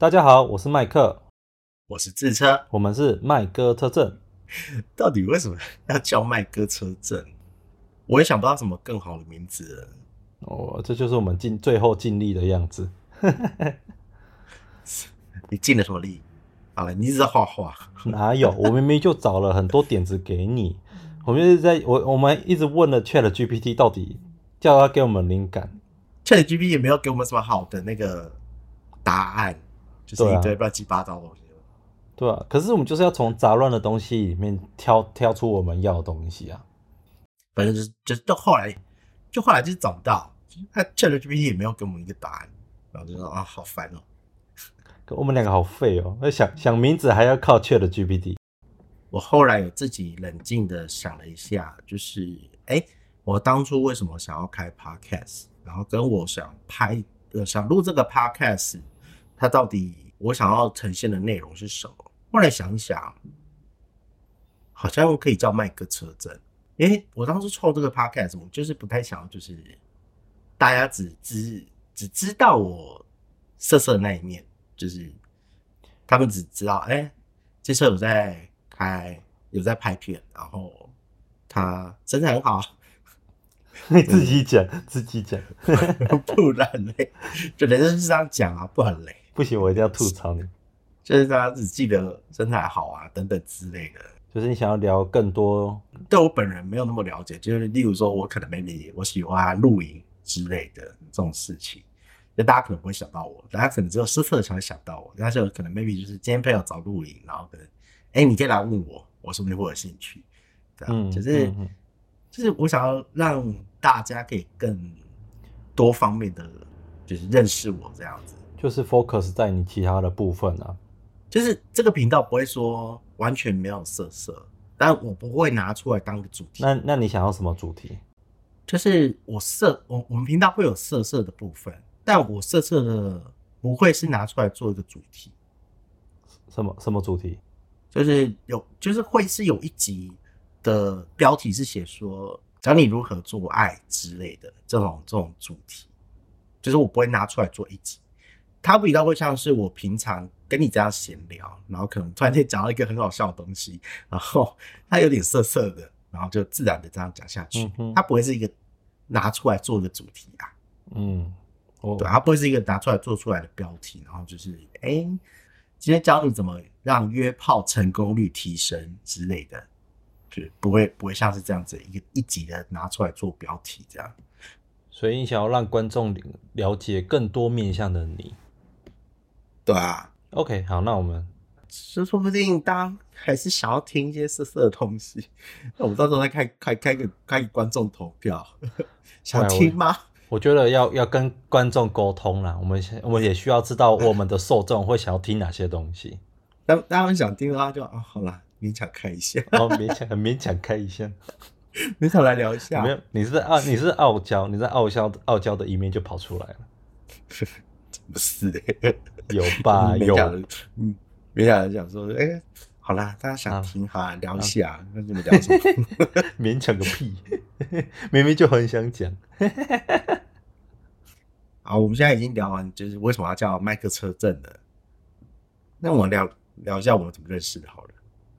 大家好，我是麦克，我是智车。我们是麦哥车震。到底为什么要叫麦哥车震？我也想不到什么更好的名字了。哦，这就是我们尽最后尽力的样子。你尽了什么力？好了，你一直在画画。哪有？我明明就找了很多点子给你。我们一直在我我们一直问了 Chat GPT，到底叫他给我们灵感。Chat GPT 也没有给我们什么好的那个答案，就是一堆乱七八糟的东西。对啊，可是我们就是要从杂乱的东西里面挑挑出我们要的东西啊。反正就是就到后来，就后来就是找不到，他 Chat GPT 也没有给我们一个答案，然后就说啊，好烦哦。我们两个好废哦，那想想名字还要靠 Chat GPT。我后来有自己冷静的想了一下，就是哎，我当初为什么想要开 Podcast，然后跟我想拍呃想录这个 Podcast，它到底我想要呈现的内容是什么？后来想想，好像可以叫麦克车震。因为我当初创这个 Podcast，我就是不太想要，就是大家只知只知道我色色的那一面。就是他们只知道，哎，这车有在开，有在拍片，然后他身材很好。你自己讲，自己讲，不然嘞，就人家是这样讲啊，不很累。不行，我一定要吐槽你。就是大家只记得身材好啊，等等之类的。就是你想要聊更多，对我本人没有那么了解。就是例如说，我可能 maybe 我喜欢露营之类的这种事情。就大家可能不会想到我，大家可能只有失策才会想到我。但是可能 maybe 就是今天朋友找露营，然后可能，哎，你可以来问我，我说不定会有兴趣。对啊，就是就是我想要让大家可以更多方面的，就是认识我这样子。就是 focus 在你其他的部分啊。就是这个频道不会说完全没有色色，但我不会拿出来当个主题。那那你想要什么主题？就是我色我我们频道会有色色的部分。但我色色的不会是拿出来做一个主题，什么什么主题？就是有，就是会是有一集的标题是写说教你如何做爱之类的这种这种主题，就是我不会拿出来做一集。它比较会像是我平常跟你这样闲聊，然后可能突然间讲到一个很好笑的东西，然后它有点涩涩的，然后就自然的这样讲下去。它不会是一个拿出来做的主题啊。嗯。对，它不会是一个拿出来做出来的标题，然后就是，哎，今天教你怎么让约炮成功率提升之类的，就不会不会像是这样子一个一集的拿出来做标题这样。所以你想要让观众了解更多面向的你，对啊。OK，好，那我们，说说不定大家还是想要听一些色色的东西，那我们到时候再开开开个开个观众投票，想听吗？我觉得要要跟观众沟通啦，我们我们也需要知道我们的受众会想要听哪些东西。当他们想听的话，就啊，好啦，勉强开一下。哦，勉强很勉强开一下，勉强来聊一下。没有，你是傲，你是傲娇，你在傲娇傲娇的一面就跑出来了。不是，有吧？有，嗯，勉强想说，哎。好啦，大家想听哈，聊一下，那你们聊什么？勉强个屁，明明就很想讲。好，我们现在已经聊完，就是为什么要叫麦克车震了。那我们聊聊一下我们怎么认识的。好了，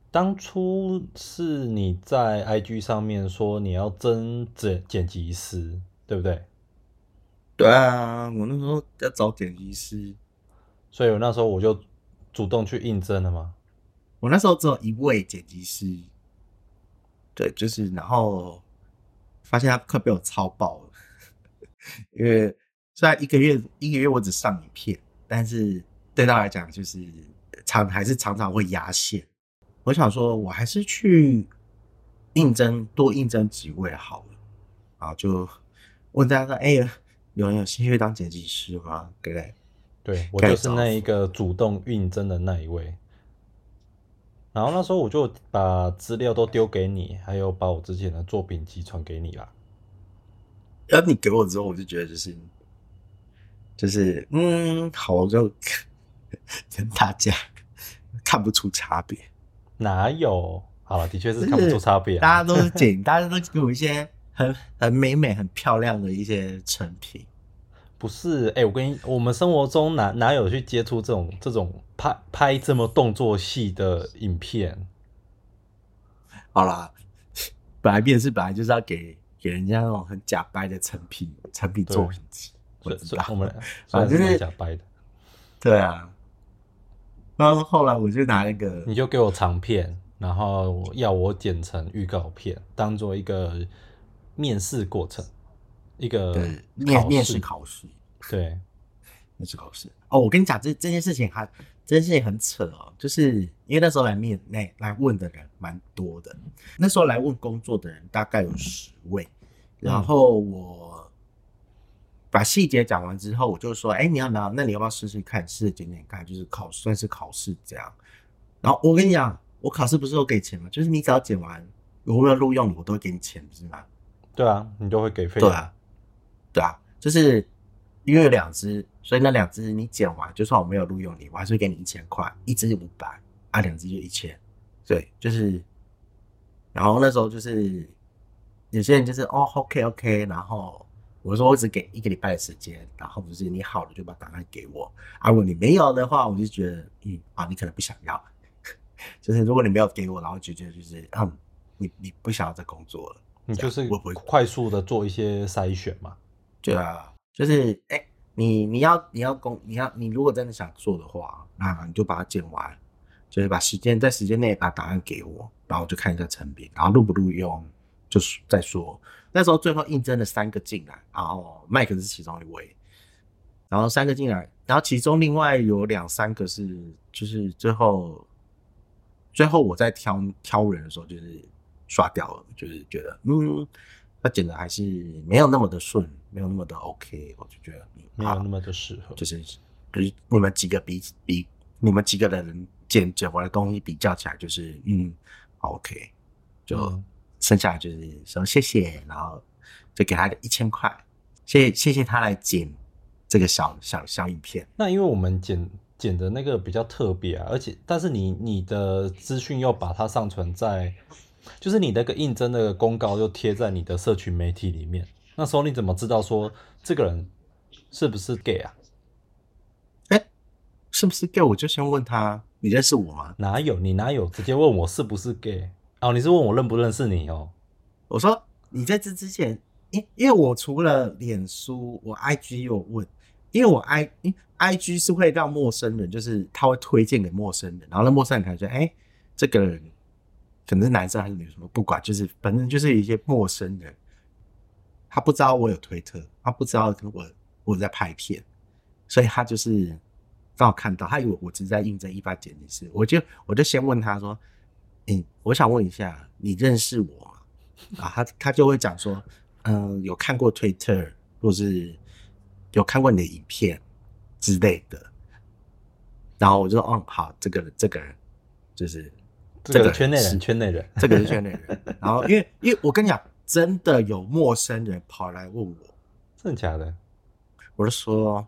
当初是你在 IG 上面说你要增剪剪辑师，对不对？对啊，我那时候要找剪辑师，所以我那时候我就主动去应征了嘛。我那时候只有一位剪辑师，对，就是然后发现他快被我超爆了，因为虽然一个月一个月我只上一片，但是对他来讲就是常还是常常会压线。我想说，我还是去应征多应征几位好了，然后就问大家说：“哎呀，有人有兴趣当剪辑师吗？”对不对？对我就是那一个主动应征的那一位。然后那时候我就把资料都丢给你，还有把我之前的作品集传给你啦。然后你给我之后，我就觉得就是，就是嗯，好我就跟 大家看不出差别。哪有？好了，的确是看不出差别。大家都是剪，大家都给我一些很很美美、很漂亮的一些成品。不是，哎、我跟你，我们生活中哪哪有去接触这种这种拍拍这么动作戏的影片？好啦，本来面试本来就是要给给人家那种很假掰的成品成品作品集，我知道我们 反正是算是假掰的，对啊。然后后来我就拿那个你就给我长片，然后要我剪成预告片，当做一个面试过程，一个对面面试试考试，对，面试考试。哦，我跟你讲，这这件事情还这件事情很扯哦，就是因为那时候来面来来问的人蛮多的，那时候来问工作的人大概有十位，然后我把细节讲完之后，我就说，哎，你要拿，那你要不要试试看，试着剪剪看，就是考算是考试这样。然后我跟你讲，我考试不是都给钱吗？就是你只要剪完，有没有录用你，我都会给你钱，不是吗？对啊，你就会给费，对啊，对啊，就是因为有两只，所以那两只你剪完，就算我没有录用你，我还是会给你一千块，一只五百，啊，两只就一千，对，就是，然后那时候就是有些人就是哦，OK OK，然后我说我只给一个礼拜的时间，然后不是你好了就把档案给我，啊，如果你没有的话，我就觉得嗯啊，你可能不想要，就是如果你没有给我，然后就觉得就是嗯，你你不想要再工作了。你就是我不会快速的做一些筛选嘛。对啊，就是哎、你你要你要工你要你如果真的想做的话，那你就把它剪完，就是把时间在时间内把答案给我，然后我就看一下成品，然后录不录用就是再说。那时候最后应征了三个进来，然后麦克是其中一位，然后三个进来，然后其中另外有两三个是就是最后最后我在挑挑人的时候就是刷掉了，就是觉得嗯。他剪的还是没有那么的顺，没有那么的 OK，我就觉得嗯没有那么的适合。就是就是你们几个比比你们几个人剪剪完的东西比较起来，就是嗯好 OK，就嗯剩下的就是说谢谢，然后就给他一千块，谢谢谢谢他来剪这个小小小影片。那因为我们剪剪的那个比较特别啊，而且但是你你的资讯又把它上传在，就是你那个应征的公告又贴在你的社群媒体里面，那时候你怎么知道说这个人是不是 gay 啊？哎，是不是 gay？我就先问他，你认识我吗？哪有你哪有直接问我是不是 gay？哦，你是问我认不认识你哦？我说你在这之前，因因为我除了脸书，我 IG 有问，因为我 I 因 IG 是会让陌生人，就是他会推荐给陌生人，然后那陌生人可能觉得，哎、这个人可能是男生还是女生，不管，就是反正就是一些陌生人，他不知道我有推特，他不知道我我在拍片，所以他就是刚好看到，他以为我只是在应征一般剪辑师，我就我就先问他说，嗯，我想问一下，你认识我吗？啊，他他就会讲说，嗯，有看过推特，或是有看过你的影片之类的。然后我就说，嗯，好，这个，这个人就是这个圈内人，圈内人，这个是圈内人。然后因为因为我跟你讲，真的有陌生人跑来问我，真的假的？我就说，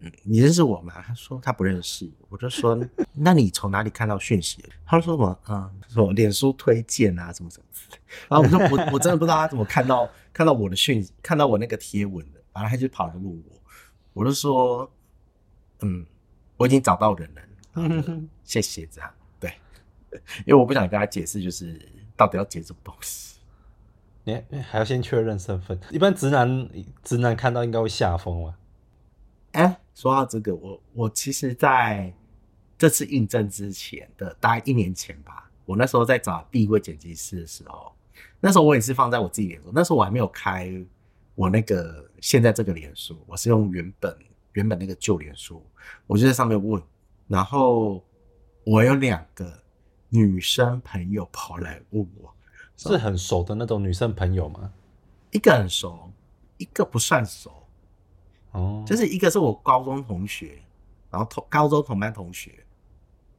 嗯，你认识我吗？他说他不认识。我就说，那你从哪里看到讯息？他说什么？嗯，说脸书推荐啊，什么什么之类。然后我说我 我真的不知道他怎么看到看到我的讯，看到我那个贴文的，然后他就跑来问我。我就说，嗯，我已经找到人了，谢谢这样。对，因为我不想跟他解释，就是到底要解什么东西。你还要先确认身份。一般直男直男看到应该会吓疯了。哎，说到这个，我我其实在这次应征之前的大概一年前吧，我那时候在找第一位剪辑师的时候，那时候我也是放在我自己脸书，那时候我还没有开我那个现在这个脸书，我是用原本原本那个旧脸书，我就在上面问，然后我有两个女生朋友跑来问我，是很熟的那种女生朋友吗？一个很熟，一个不算熟。哦，就是一个是我高中同学，然后同高中同班同学，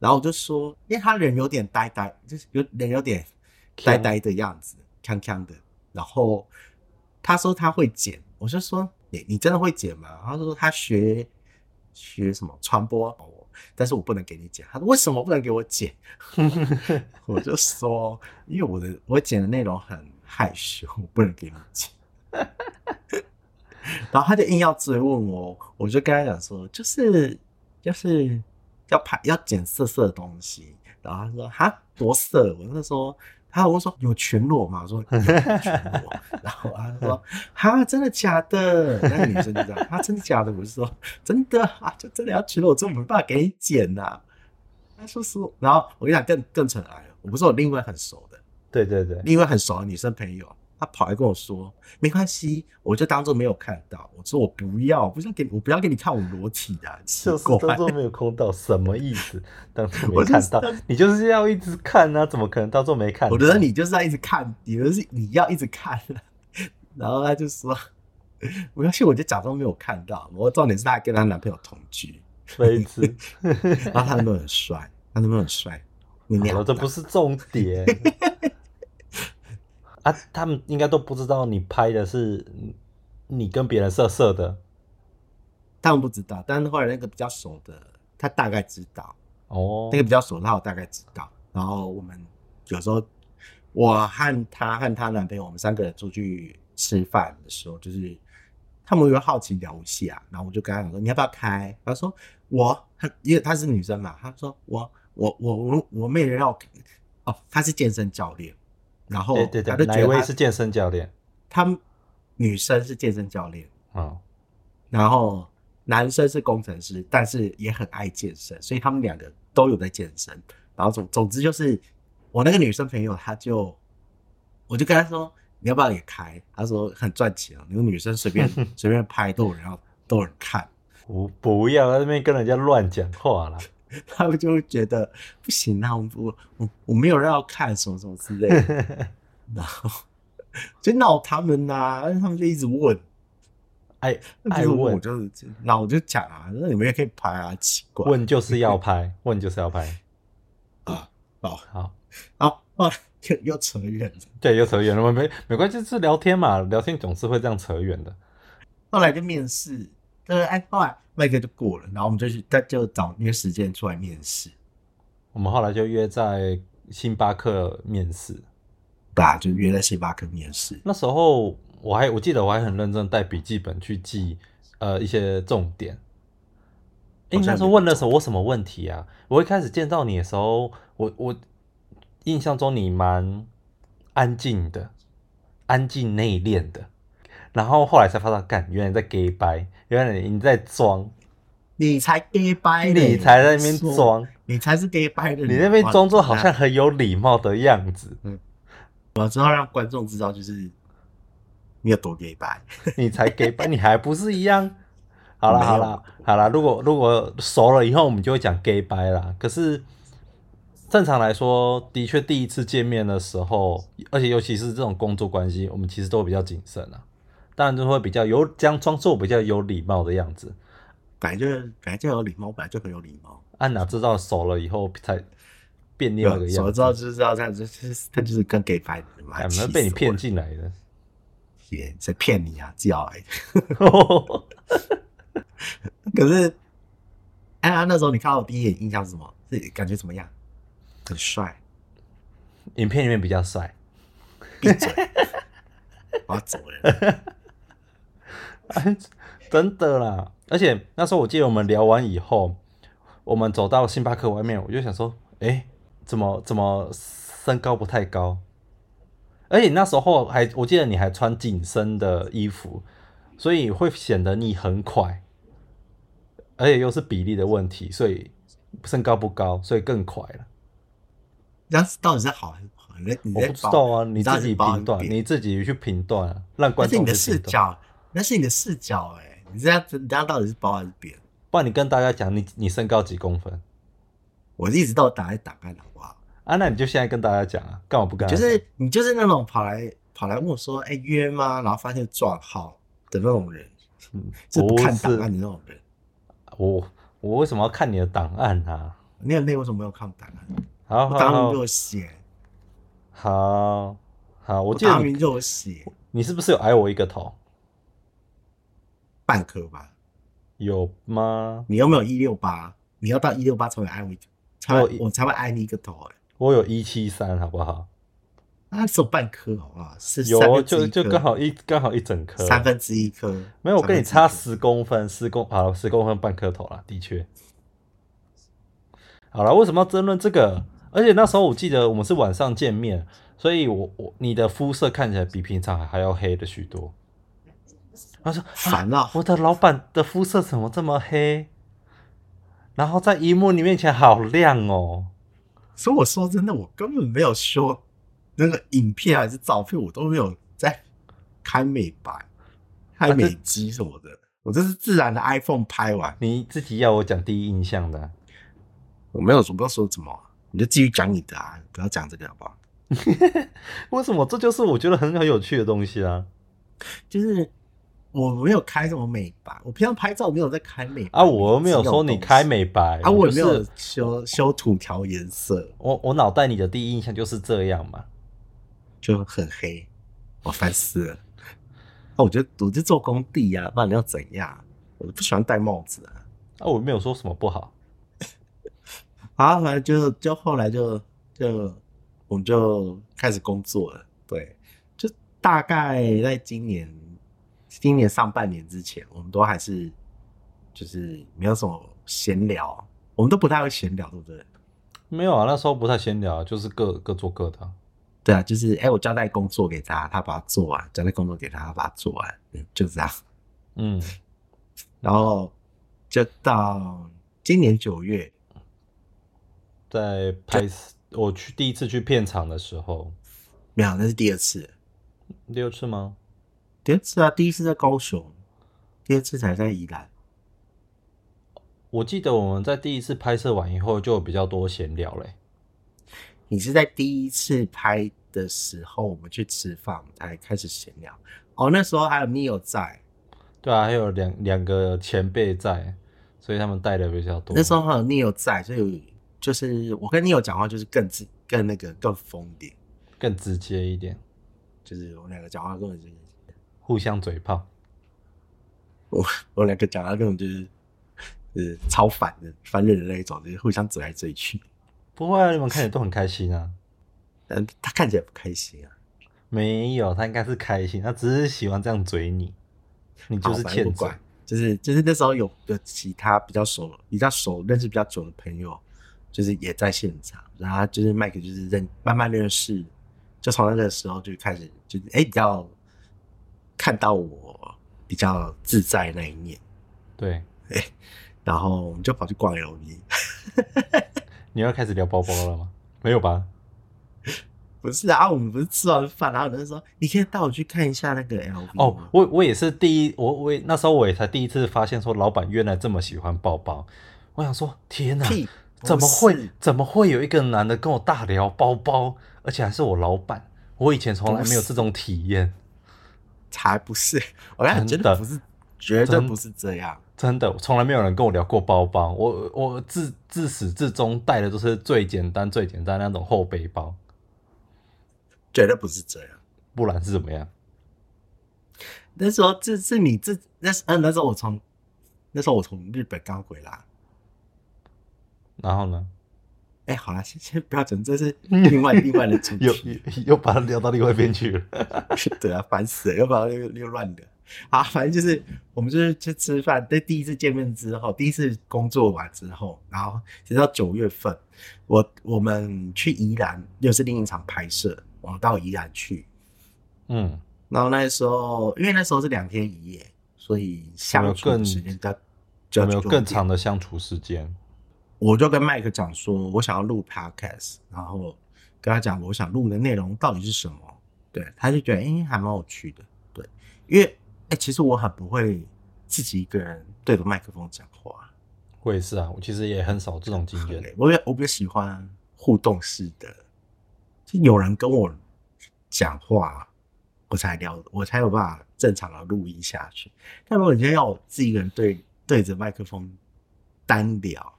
然后我就说，因为他人有点呆呆，就是有人有点呆呆的样子，康康的。然后他说他会剪，我就说你你真的会剪吗？他说他学学什么传播，哦但是我不能给你剪。他说为什么不能给我剪？我就说因为我的我剪的内容很害羞，我不能给你剪。然后他就硬要追问我，我就跟他讲说，就是就是要拍要剪色色的东西。然后他说哈多色，我就说他我说有全裸吗？我说有全裸。然后他说哈真的假的？那个女生就这样，哈真的假的？我是说真的啊，就真的要全裸，我真没办法给你剪呐、他说是，然后我跟你讲更更扯来了，我不是我另外很熟的，对对对，另外很熟的女生朋友，她跑来跟我说没关系，我就当做没有看到。我说我不要，不是给我不要给你看我裸体的、就是怪。当做没有空到，什么意思？当做没看到，你就是要一直看啊，怎么可能当做没看到？我觉得你就是要一直看，你就是你要一直看。然后他就说没关系，我就假装没有看到。我重点是她还跟她男朋友同居，飞痴。然后她男朋友很帅，她男朋友很帅。你好了，这不是重点 啊！他们应该都不知道你拍的是你跟别人色色的他们不知道，但是后来那个比较熟的，他大概知道。哦那。个比较熟的，他我大概知道。然后我们有时候，我和她和她男朋友，我们三个人出去吃饭的时候，就是他们会好奇聊一下，然后我就跟他讲说你要不要开？他说我，她因为她是女生嘛，她说我我我我我妹人要我哦，她是健身教练，然后对对对，位是健身教练？他女生是健身教练，啊，然后男生是工程师，但是也很爱健身，所以他们两个都有在健身。然后总总之就是，我那个女生朋友，她就我就跟她说，你要不要也开？她说很赚钱啊，那个女生随便 随便拍都有人要都有人看，我不要在那边跟人家乱讲话啦。他们就会觉得不行啊，我我我我没有人要看什么什么之类的，然后就闹他们呐、但是他们就一直问。哎爱就是我问就是，那我就讲啊，那你们也可以拍啊，奇怪。问就是要 拍，问就是要拍。啊，好，好，好，哦，又又扯远了。对，又扯远了，没没关系，是聊天嘛，聊天总是会这样扯远的。后来就面试，呃，哎，后来麦克就过了，然后我们就去，他就找约时间出来面试，我们后来就约在星巴克面试。对啊，就约在星巴克面试。那时候我还我记得我还很认真带笔记本去记呃一些重点。诶，好像那时候问了什么我什么问题啊？我一开始见到你的时候，我我印象中你蛮安静的，安静内敛的。然后后来才发现，干，原来你在 gay 掰，原来你在装，你才 gay 掰嘞，你才在那边说，装，你才是 gay 掰的，你那边装作好像很有礼貌的样子，嗯我知道让观众知道，就是你有多 gay 掰。你才 gay 掰，你还不是一样？好啦好啦好啦，如果如果熟了以后，我们就会讲 gay 掰啦。可是正常来说，的确第一次见面的时候，而且尤其是这种工作关系，我们其实都比较谨慎啊。当然就会比较有这样装作比较有礼貌的样子。本来就本来就有礼貌，本来就很有礼貌。啊，哪知道熟了以后才变另外一个样子，手知道就知道，他就是他就是跟 gay 掰的嘛，哎，气死没被你骗进来的。也谁骗你啊？自己来的。可是，哎呀，那时候你看到我第一眼印象是什么？是感觉怎么样？很帅，影片里面比较帅，闭嘴！我要走了。真的啦。而且那时候我记得我们聊完以后，我们走到星巴克外面，我就想说，哎、怎么怎么身高不太高？而且那时候还，我记得你还穿紧身的衣服，所以会显得你很快，而且又是比例的问题，所以身高不高，所以更快了。这样到底是好还是不好？我不知道啊，你自己评断，你自己去评断啊，让观众是你的视去评断。角，那是你的视角哎、你这样子，你这样到底是包还是扁？不然你跟大家讲，你你身高几公分我一直都有打在档案，好不好？啊？那你就现在跟大家讲啊，干嘛不干就？是你就是那种跑来跑来问我说，哎、约吗？然后发现撞号的那种人，嗯是不看档案的那种人。我我为什么要看你的档案啊？你很累，为什么没有看档案？好好我档案好就写，好好，我我记得你就有写你是不是有挨我一个头？半颗吧？有吗？你有没有一六八？你要到一六八才会挨我，才会我才会挨你一个头、欸。我有一七三，好不好？那，只有半颗好不好？是有就就刚好一刚好一整颗，三分之一颗。没有，我跟你差十公分，十公好十公分半颗头啦，的确。好了，为什么要争论这个？而且那时候我记得我们是晚上见面，所以我我你的肤色看起来比平常还要黑的许多。他说：“烦啊！我的老板的肤色怎么这么黑？然后在荧幕你面前好亮哦。所以我说真的，我根本没有说那个影片还是照片，我都没有在开美白、开美肌什么的。我这是自然的 iPhone 拍完，你自己要我讲第一印象的啊、我没有我不要说什么，你就继续讲你的啊，不要讲这个好不好？为什么？这就是我觉得很很有趣的东西啊！就是我没有开什么美白，我平常拍照没有在开美白啊，我又没有说你开美白啊，我也没有修修图调颜色，我我脑袋里的第一印象就是这样嘛。就很黑，我烦死了。啊，我觉得我就做工地呀、啊，不然你要怎样？我不喜欢戴帽子啊。啊，我没有说什么不好。啊，反正就就后来就就我们就开始工作了，对，就大概在今年今年上半年之前，我们都还是就是没有什么闲聊，我们都不太会闲聊，对不对？没有啊，那时候不太闲聊，就是各各做各的啊。对啊，就是哎、我交代工作给他，他把它做完；交代工作给他，他把它做完，嗯，就这样。嗯，然后就到今年九月，在拍我去第一次去片场的时候，没有，那是第二次，第二次吗？第二次啊，第一次在高雄，第二次才在宜兰。我记得我们在第一次拍摄完以后，就有比较多闲聊嘞。你是在第一次拍的时候，我们去吃饭才开始闲聊。哦，那时候还有 Neil 在，对啊，还有两两个前辈在，所以他们带的比较多。那时候还有 Neil 在，所以就是我跟 Neil 讲话就是更自更那个更疯一点，更直接一点，就是我们两个讲话根本就是互相嘴炮。我我两个讲话根本就是就是超反的反人的那一种，就是互相嘴来嘴去。不会啊，你们看起来都很开心啊。嗯他看起来不开心啊，没有，他应该是开心，他只是喜欢这样嘴你，你就是欠管。就是就是那时候有有其他比较熟、比较熟、认识比较久的朋友，就是也在现场，然后就是麦克就是认慢慢认识，就从那个时候就开始就是哎、比较看到我比较自在那一面，对，然后我们就跑去逛 LV，你要开始聊包包了吗？没有吧？不是啊，我们不是吃完饭，然后有人说你可以带我去看一下那个 LV 哦吗，我我也是第一，我我也那时候我也才第一次发现说老板原来这么喜欢包包。我想说，天哪，怎么不会怎么会有一个男的跟我大聊包包，而且还是我老板？我以前从来没有这种体验，才不是，我跟你，真的不是，绝对不是这样。真的，从来没有人跟我聊过包包。我我自自始至终带的都是最简单最简单那种厚背包，绝对不是这样。不然是怎么样？那时候这是你自那时嗯那时候我从那时候我从日本刚回来，然后呢，哎、好了，先先不要整，这是另外另外的主 又题。又又把它聊到另外一边去了。对啊，烦死了，又把它又又乱的。好，反正就是我们就是去吃饭，在第一次见面之后，第一次工作完之后，然后直到九月份，我我们去宜兰，又是另一场拍摄，我们到宜兰去，嗯，然后那时候因为那时候是两天一夜，所以相处的时间比较有没有更长的相处时间？我就跟麦克讲说，我想要录 podcast，然后跟他讲我想录的内容到底是什么。对，他就觉得哎、诶还蛮有趣的。对，因为哎、诶其实我很不会自己一个人对着麦克风讲话，我也是啊，我其实也很少这种经验。我比较我比较喜欢互动式的，就有人跟我讲话，我才聊，我才有办法正常的录音下去。但如果你今天要我自己一个人对对着麦克风单聊，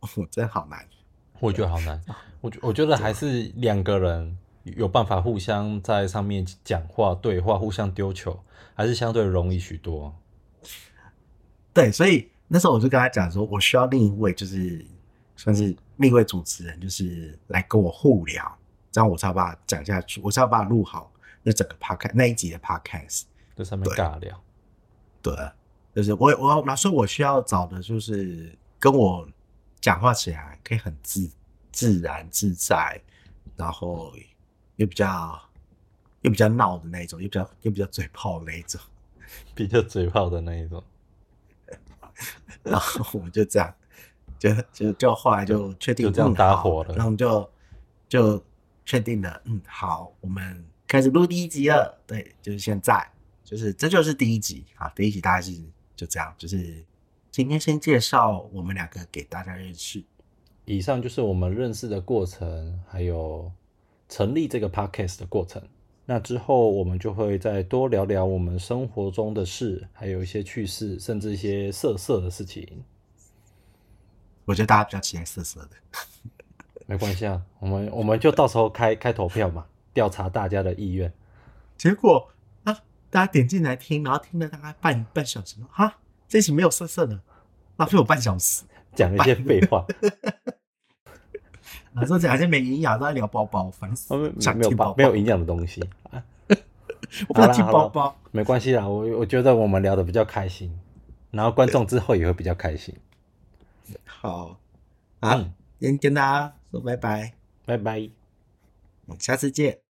我真好难。我觉得好难。我觉我觉得还是两个人有办法互相在上面讲话、对话、互相丢球，还是相对容易许多。对，所以那时候我就跟他讲说，我需要另一位，就是算是另一位主持人，就是来跟我互聊，这样我才把它讲下去，我才把它录好那整个 podcast 那一集的 podcast。在上面尬聊。对，就是我我那时候我需要找的就是跟我讲话起来可以很自自然自在，然后又比较又比较闹的那一种，又比较又比较嘴炮的那一种。比较嘴炮的那一种。然后我们就这样，就就就后来就确定就这样搭伙了然后我们就就确定了，嗯，好，我们开始录第一集了。对，就是现在，就是这就是第一集啊，第一集大概是就这样，就是今天先介绍我们两个给大家认识。以上就是我们认识的过程，还有成立这个 podcast 的过程。那之后我们就会再多聊聊我们生活中的事，还有一些趣事，甚至一些色色的事情。我觉得大家比较期待色色的，没关系啊，我们我们就到时候开开投票嘛，调查大家的意愿。结果啊，大家点进来听，然后听了大概半半小时，哈，这一集没有色色的，浪费我半小时。讲一些废话，啊，说讲一些没营养，都在聊包包，烦死没有听包没有营养的东西啊，我不想听好啦好啦包包。没关系啦，我我觉得我们聊的比较开心，然后观众之后也会比较开心。好，啊，嗯先跟大家说拜拜，拜拜。我们下次见。